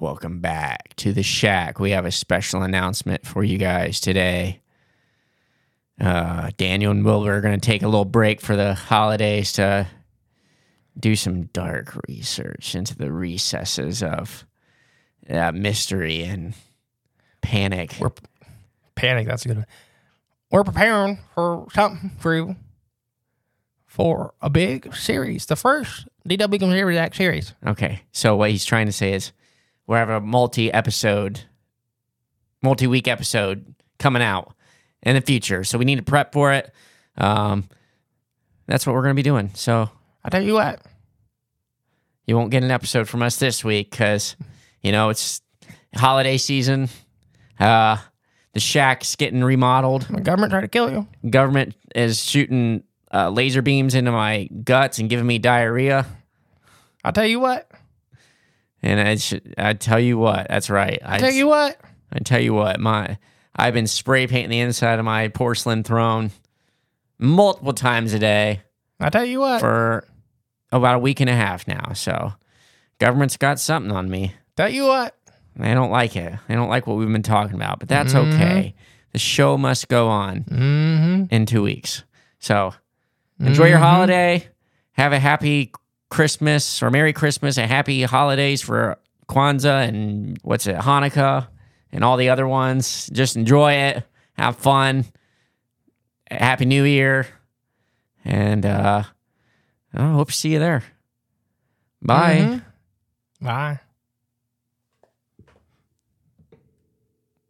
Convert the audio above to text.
Welcome back to the shack. We have a special announcement for you guys today. Uh, Daniel and Wilbur are going to take a little break for the holidays to do some dark research into the recesses of uh, mystery and panic. We're panic. That's a good one. We're preparing for something for you for a big series, the first DW Computer Act series. Okay. So what he's trying to say is we have a multi-episode, multi-week episode coming out in the future. So we need to prep for it. Um, that's what we're going to be doing. So I tell you what, you won't get an episode from us this week because you know it's holiday season. Uh, the shack's getting remodeled. the government tried to kill you. Government is shooting uh, laser beams into my guts and giving me diarrhea. I'll tell you what, And I, sh- I tell you what, that's right. I tell you what, I tell you what, my I've been spray painting the inside of my porcelain throne multiple times a day I tell you what, for about a week and a half now. So government's got something on me. tell you what. They don't like it. They don't like what we've been talking about, but that's okay. The show must go on Mm-hmm. in two weeks. So enjoy your holiday. Have a happy Christmas or Merry Christmas and happy holidays for Kwanzaa and what's it, Hanukkah and all the other ones. Just enjoy it. Have fun. Happy New Year. And uh I hope to see you there. Bye. Bye.